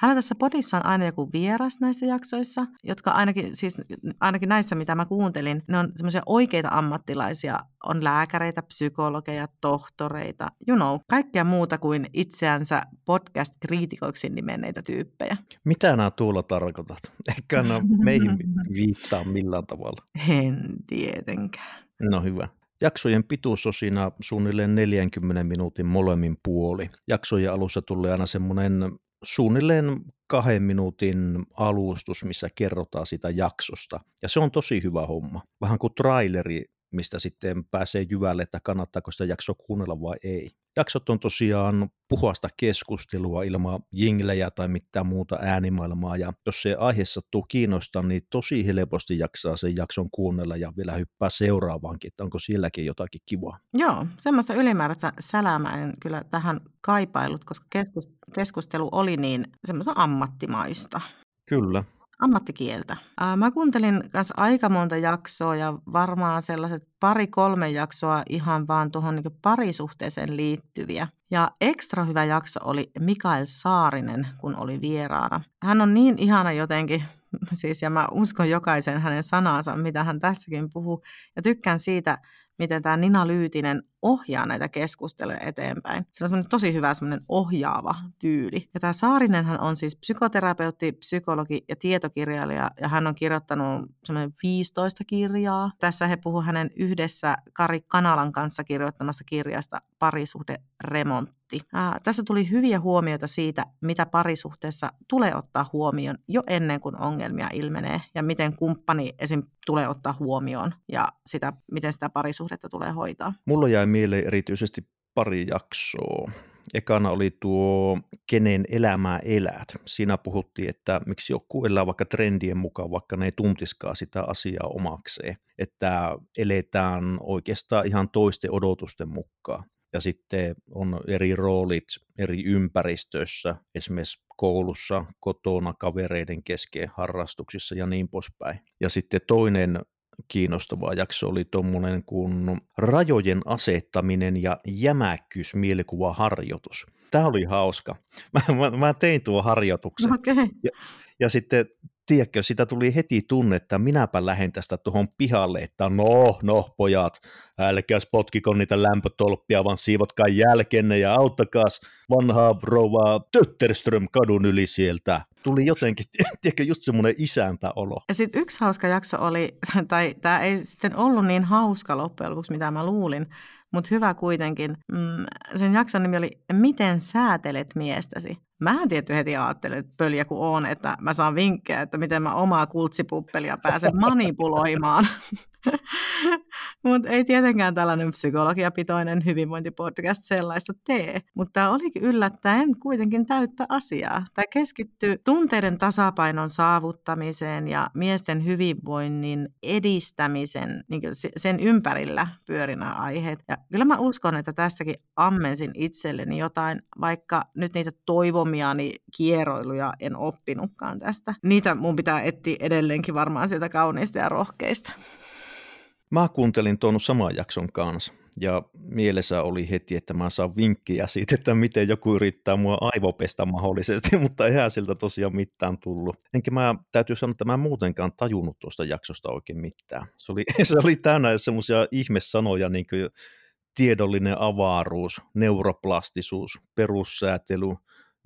Hänellä tässä podissa on aina joku vieras näissä jaksoissa, jotka ainakin, siis ainakin näissä, mitä mä kuuntelin, ne on semmoisia oikeita ammattilaisia. On lääkäreitä, psykologeja, tohtoreita, you know, kaikkea muuta kuin itseänsä podcast-kriitikoiksi nimenneitä tyyppejä. Mitä nämä tuolla tarkoitat? Eikä nämä meihin viittaa millään tavalla. En tietenkään. No hyvä. Jaksojen pituus on siinä suunnilleen 40 minuutin molemmin puoli. Jaksojen alussa tulee aina semmoinen suunnilleen kahden minuutin alustus, missä kerrotaan sitä jaksosta. Ja se on tosi hyvä homma. Vähän kuin traileri, mistä sitten pääsee jyvälle, että kannattaako sitä jaksoa kuunnella vai ei. Jaksot on tosiaan puhasta keskustelua ilman jinglejä tai mitään muuta äänimaailmaa, ja jos se aihe sattuu kiinnostaa, niin tosi helposti jaksaa sen jakson kuunnella ja vielä hyppää seuraavaankin, että onko sielläkin jotakin kivaa. Joo, semmoista ylimääräistä sälämää en kyllä tähän kaipailut, koska keskustelu oli niin semmoista ammattimaista. Kyllä, ammattikieltä. Mä kuuntelin myös aika monta jaksoa ja varmaan sellaiset pari-kolme jaksoa ihan vaan tuohon niin parisuhteeseen liittyviä. Ja ekstra hyvä jakso oli Mikael Saarinen, kun oli vieraana. Hän on niin ihana jotenkin, siis ja mä uskon jokaisen hänen sanansa, mitä hän tässäkin puhuu. Ja tykkään siitä, miten tämä Nina Lyytinen ohjaa näitä keskusteluja eteenpäin. Se on semmoinen tosi hyvä semmoinen ohjaava tyyli. Ja tämä Saarinenhan on siis psykoterapeutti, psykologi ja tietokirjailija, ja hän on kirjoittanut semmoinen 15 kirjaa. Tässä he puhuvat hänen yhdessä Kari Kanalan kanssa kirjoittamassa kirjasta Parisuhde remontti. Ää, tässä tuli hyviä huomioita siitä, mitä parisuhteessa tulee ottaa huomioon jo ennen kuin ongelmia ilmenee, ja miten kumppani esim. tulee ottaa huomioon, ja sitä, miten sitä parisuhdetta tulee hoitaa. Mulla jäi mieleen erityisesti pari jaksoa. Ekana oli tuo Kenen elämää elät. Siinä puhuttiin, että miksi joku elää vaikka trendien mukaan, vaikka ne ei tuntiskaan sitä asiaa omakseen. Että eletään oikeastaan ihan toisten odotusten mukaan. Ja sitten on eri roolit eri ympäristöissä, esimerkiksi koulussa, kotona, kavereiden kesken, harrastuksissa ja niin poispäin. Ja sitten toinen kiinnostava jakso oli tuommoinen kuin rajojen asettaminen ja jämäkkyys mielikuvaharjoitus. Tämä oli hauska. Mä, mä, mä tein tuo harjoituksen. Okay. Ja, ja sitten tiedätkö, sitä tuli heti tunne, että minäpä lähden tästä tuohon pihalle, että no, no pojat, älkääs potkiko niitä lämpötolppia, vaan siivotkaa jälkenne ja auttakaas vanhaa rouva Tötterström kadun yli sieltä. Tuli jotenkin, tiedätkö, just semmoinen isäntäolo. Ja sitten yksi hauska jakso oli, tai tämä ei sitten ollut niin hauska loppujen lopuksi, mitä mä luulin, mutta hyvä kuitenkin. Mm, sen jakson nimi oli Miten säätelet miestäsi? Mähän tietty heti ajattelin, että pöljä kun on, että mä saan vinkkejä, että miten mä omaa kultsipuppelia pääsen manipuloimaan. Mutta ei tietenkään tällainen psykologiapitoinen hyvinvointipodcast sellaista tee. Mutta tämä olikin yllättäen kuitenkin täyttä asiaa. Tämä keskittyy tunteiden tasapainon saavuttamiseen ja miesten hyvinvoinnin edistämisen, niin sen ympärillä pyörinä aiheet. Ja kyllä mä uskon, että tästäkin ammensin itselleni jotain, vaikka nyt niitä toivomiani kierroiluja en oppinutkaan tästä. Niitä mun pitää etsiä edelleenkin varmaan sieltä kauniista ja rohkeista. Mä kuuntelin tuon saman jakson kanssa ja mielessä oli heti, että mä saan vinkkiä siitä, että miten joku yrittää mua aivopestä mahdollisesti, mutta eihän siltä tosiaan mitään tullut. Enkä mä täytyy sanoa, että mä muutenkaan tajunnut tuosta jaksosta oikein mitään. Se oli, se oli täynnä semmoisia ihmessanoja, niin kuin tiedollinen avaruus, neuroplastisuus, perussäätely,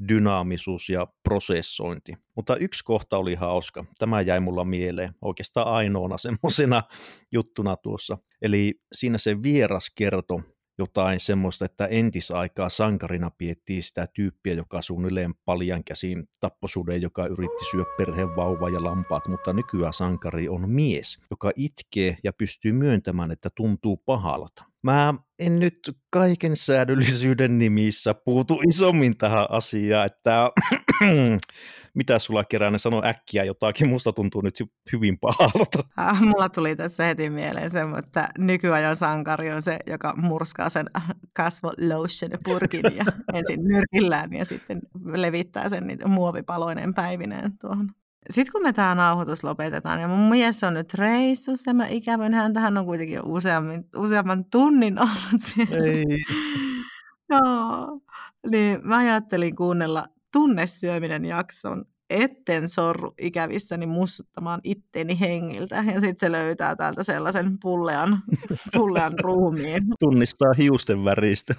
dynaamisuus ja prosessointi. Mutta yksi kohta oli hauska. Tämä jäi mulla mieleen oikeastaan ainoana semmoisena juttuna tuossa. Eli siinä se vieras kertoi, jotain semmoista, että entisaikaa sankarina piettiin sitä tyyppiä, joka suunnilleen paljan käsin tapposuden, joka yritti syö perheen vauva ja lampaat, mutta nykyään sankari on mies, joka itkee ja pystyy myöntämään, että tuntuu pahalta. Mä en nyt kaiken säädöllisyyden nimissä puutu isommin tähän asiaan, että mitä sulla kerään sano äkkiä jotakin, musta tuntuu nyt hyvin pahalta. Ah, mulla tuli tässä heti mieleen se, että nykyajan sankari on se, joka murskaa sen kasvolotion purkin ja ensin nyrkillään ja sitten levittää sen niitä muovipaloinen päivineen tuohon sitten kun me tämä nauhoitus lopetetaan, ja mun mies on nyt reissussa, ja mä ikävän häntä, hän on kuitenkin jo useammin, useamman tunnin ollut siellä. Ei. Joo, niin mä ajattelin kuunnella tunnesyöminen jakson etten sorru ikävissäni mussuttamaan itteni hengiltä. Ja sitten se löytää täältä sellaisen pullean, pullean ruumiin. Tunnistaa hiusten väristä.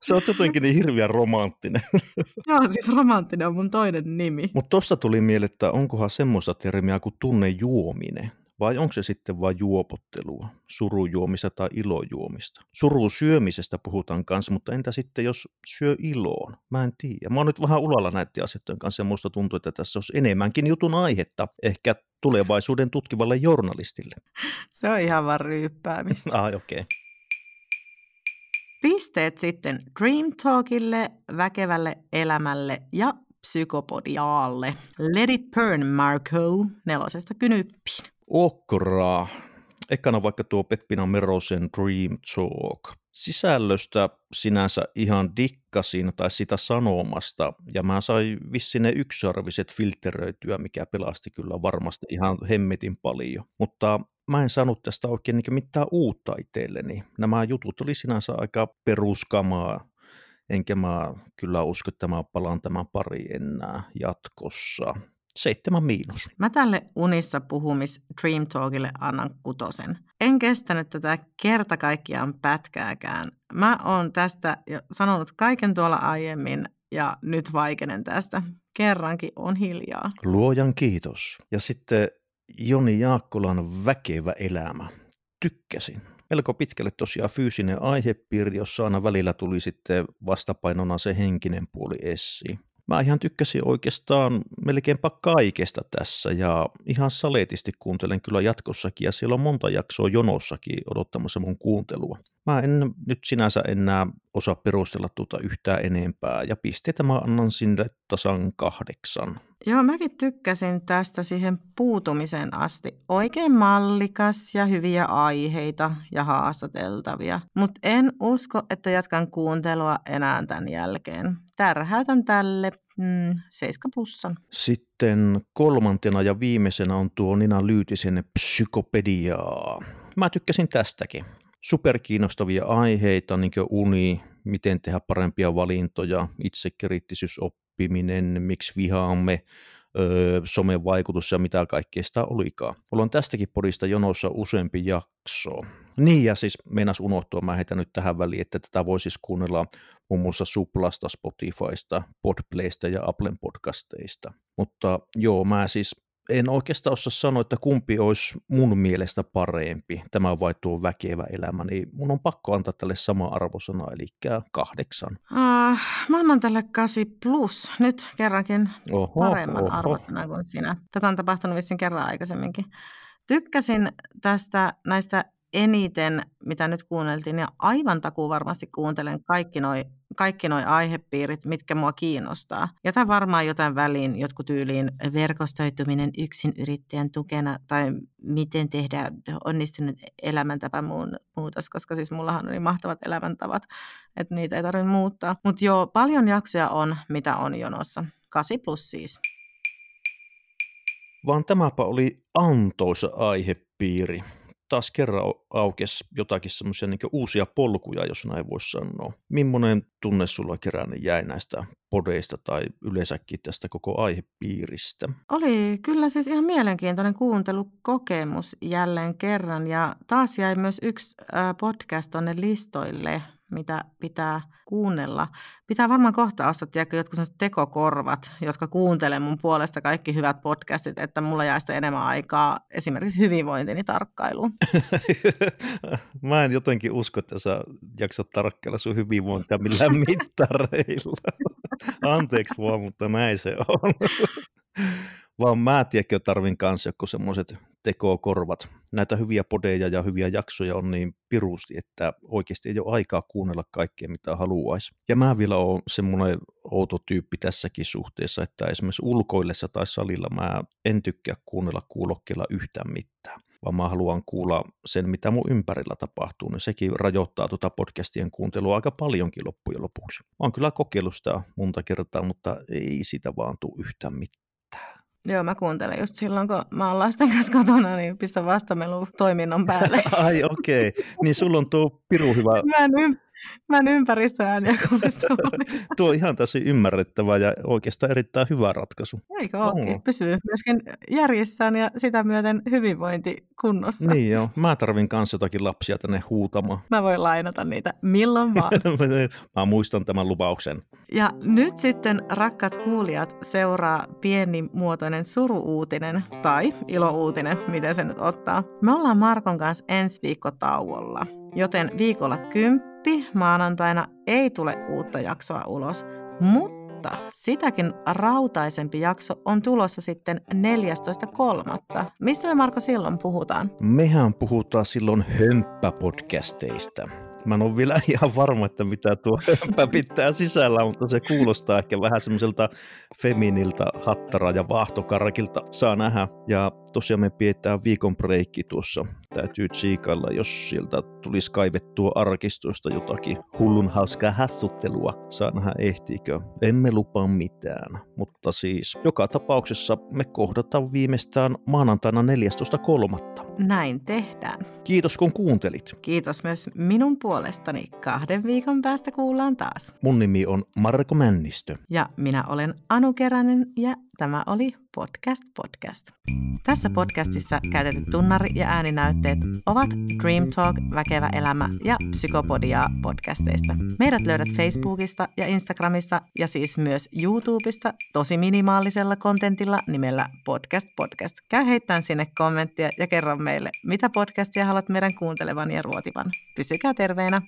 Se on jotenkin niin hirveän romanttinen. Joo, siis romanttinen on mun toinen nimi. Mutta tuosta tuli mieleen, että onkohan semmoista termiä kuin tunnejuominen. Vai onko se sitten vain juopottelua, surujuomista tai ilojuomista? Surun syömisestä puhutaan kanssa, mutta entä sitten jos syö iloon? Mä en tiedä. Mä oon nyt vähän ulalla näiden asioiden kanssa ja musta tuntuu, että tässä olisi enemmänkin jutun aihetta ehkä tulevaisuuden tutkivalle journalistille. Se on ihan vaan ryyppäämistä. ah, okei. Okay. Pisteet sitten Dream Talkille, väkevälle elämälle ja psykopodiaalle. It burn, Marco, nelosesta kynyppiin. Okraa. Ekana vaikka tuo Peppina Merosen Dream Talk. Sisällöstä sinänsä ihan dikkasin tai sitä sanomasta, ja mä sain vissi ne yksarviset filteröityä, mikä pelasti kyllä varmasti ihan hemmetin paljon. Mutta mä en saanut tästä oikein niin mitään uutta itselleni. Nämä jutut oli sinänsä aika peruskamaa, enkä mä kyllä usko, että mä palaan tämän pari enää jatkossa seitsemän miinus. Mä tälle unissa puhumis Dream Talkille annan kutosen. En kestänyt tätä kerta kaikkiaan pätkääkään. Mä oon tästä jo sanonut kaiken tuolla aiemmin ja nyt vaikenen tästä. Kerrankin on hiljaa. Luojan kiitos. Ja sitten Joni Jaakkolan väkevä elämä. Tykkäsin. Melko pitkälle tosiaan fyysinen aihepiiri, jossa aina välillä tuli sitten vastapainona se henkinen puoli esiin. Mä ihan tykkäsin oikeastaan melkeinpä kaikesta tässä ja ihan saletisti kuuntelen kyllä jatkossakin ja siellä on monta jaksoa jonossakin odottamassa mun kuuntelua. Mä en nyt sinänsä enää osaa perustella tuota yhtään enempää ja pisteitä mä annan sinne tasan kahdeksan. Joo, mäkin tykkäsin tästä siihen puutumiseen asti. Oikein mallikas ja hyviä aiheita ja haastateltavia, mutta en usko, että jatkan kuuntelua enää tämän jälkeen. Tärhäytän tälle mm, seiskapussan. Sitten kolmantena ja viimeisenä on tuo Nina Lyytisen psykopediaa. Mä tykkäsin tästäkin superkiinnostavia aiheita, niin kuin uni, miten tehdä parempia valintoja, itsekriittisyys, oppiminen, miksi vihaamme, öö, somen vaikutus ja mitä kaikkea sitä olikaan. Mulla on tästäkin podista jonossa useampi jakso. Niin ja siis meinas unohtua, mä heitän nyt tähän väliin, että tätä voi siis kuunnella muun muassa Suplasta, Spotifysta, Podplaysta ja Applen podcasteista. Mutta joo, mä siis en oikeastaan osaa sanoa, että kumpi olisi mun mielestä parempi, tämä vai tuo väkevä elämä, niin mun on pakko antaa tälle sama arvosana, eli kahdeksan. Uh, mä annan tälle 8 plus, nyt kerrankin oho, paremman arvosana kuin sinä. Tätä on tapahtunut vissiin kerran aikaisemminkin. Tykkäsin tästä näistä eniten, mitä nyt kuunneltiin, ja aivan takuu varmasti kuuntelen kaikki noi, kaikki noi aihepiirit, mitkä mua kiinnostaa. Jätän varmaan jotain väliin, jotkut tyyliin verkostoituminen yksin yrittäjän tukena, tai miten tehdä onnistunut elämäntapa muutos, koska siis mullahan oli mahtavat elämäntavat, että niitä ei tarvitse muuttaa. Mutta joo, paljon jaksoja on, mitä on jonossa. 8 plus siis. Vaan tämäpä oli antoisa aihepiiri taas kerran aukesi jotakin semmoisia niin uusia polkuja, jos näin voisi sanoa. Mimmoinen tunne sulla kerännyt jäi näistä podeista tai yleensäkin tästä koko aihepiiristä? Oli kyllä siis ihan mielenkiintoinen kuuntelukokemus jälleen kerran ja taas jäi myös yksi podcast tuonne listoille, mitä pitää kuunnella. Pitää varmaan kohta ostaa tiedätkö, jotkut tekokorvat, jotka kuuntelee mun puolesta kaikki hyvät podcastit, että mulla jää sitä enemmän aikaa esimerkiksi hyvinvointini tarkkailuun. Mä en jotenkin usko, että sä jaksat tarkkailla sun hyvinvointia millään mittareilla. Anteeksi vaan, mutta näin se on. Vaan mä tiedätkö tarvin kanssa joku semmoiset tekokorvat. Näitä hyviä podeja ja hyviä jaksoja on niin pirusti, että oikeasti ei ole aikaa kuunnella kaikkea, mitä haluaisi. Ja mä vielä oon semmoinen outo tyyppi tässäkin suhteessa, että esimerkiksi ulkoillessa tai salilla mä en tykkää kuunnella kuulokkeella yhtään mitään vaan mä haluan kuulla sen, mitä mun ympärillä tapahtuu, niin sekin rajoittaa tuota podcastien kuuntelua aika paljonkin loppujen lopuksi. Mä oon kyllä kokeillut sitä monta kertaa, mutta ei sitä vaan tule yhtään mitään. Joo, mä kuuntelen just silloin, kun mä oon lasten kanssa kotona, niin pistä vastamelu toiminnon päälle. Ai okei, okay. niin sulla on tuo piru hyvä. Mä en, Mä en ympäristöääniä Tuo on ihan täysin ymmärrettävä ja oikeastaan erittäin hyvä ratkaisu. Eikö ookin? Mm. Pysyy myöskin järjissään ja sitä myöten hyvinvointi kunnossa. Niin joo. Mä tarvin kanssa jotakin lapsia tänne huutamaan. Mä voin lainata niitä milloin vaan. Mä muistan tämän lupauksen. Ja nyt sitten, rakkat kuulijat, seuraa pienimuotoinen suruuutinen tai ilouutinen, miten se nyt ottaa. Me ollaan Markon kanssa ensi viikko tauolla, joten viikolla 10 läpi. Maanantaina ei tule uutta jaksoa ulos, mutta sitäkin rautaisempi jakso on tulossa sitten 14.3. Mistä me Marko silloin puhutaan? Mehän puhutaan silloin hömppäpodcasteista. Mä en ole vielä ihan varma, että mitä tuo hömpä pitää sisällä, mutta se kuulostaa ehkä vähän semmoiselta feminiltä hattara- ja vaahtokarkilta. Saa nähdä. Ja tosiaan me pidetään viikon breikki tuossa. Täytyy tsiikailla, jos sieltä tulisi kaivettua arkistoista jotakin hullun hauskaa hassuttelua. Saa nähdä ehtiikö. Emme lupaa mitään. Mutta siis joka tapauksessa me kohdataan viimeistään maanantaina 14.3. Näin tehdään. Kiitos kun kuuntelit. Kiitos myös minun puolestani. Kahden viikon päästä kuullaan taas. Mun nimi on Marko Männistö. Ja minä olen Anu Keränen ja tämä oli Podcast Podcast. Tässä podcastissa käytetyt tunnari- ja ääninäytteet ovat Dream Talk, Väkevä elämä ja Psykopodia podcasteista. Meidät löydät Facebookista ja Instagramista ja siis myös YouTubesta tosi minimaalisella kontentilla nimellä Podcast Podcast. Käy heittämään sinne kommenttia ja kerro meille, mitä podcastia haluat meidän kuuntelevan ja ruotivan. Pysykää terveenä!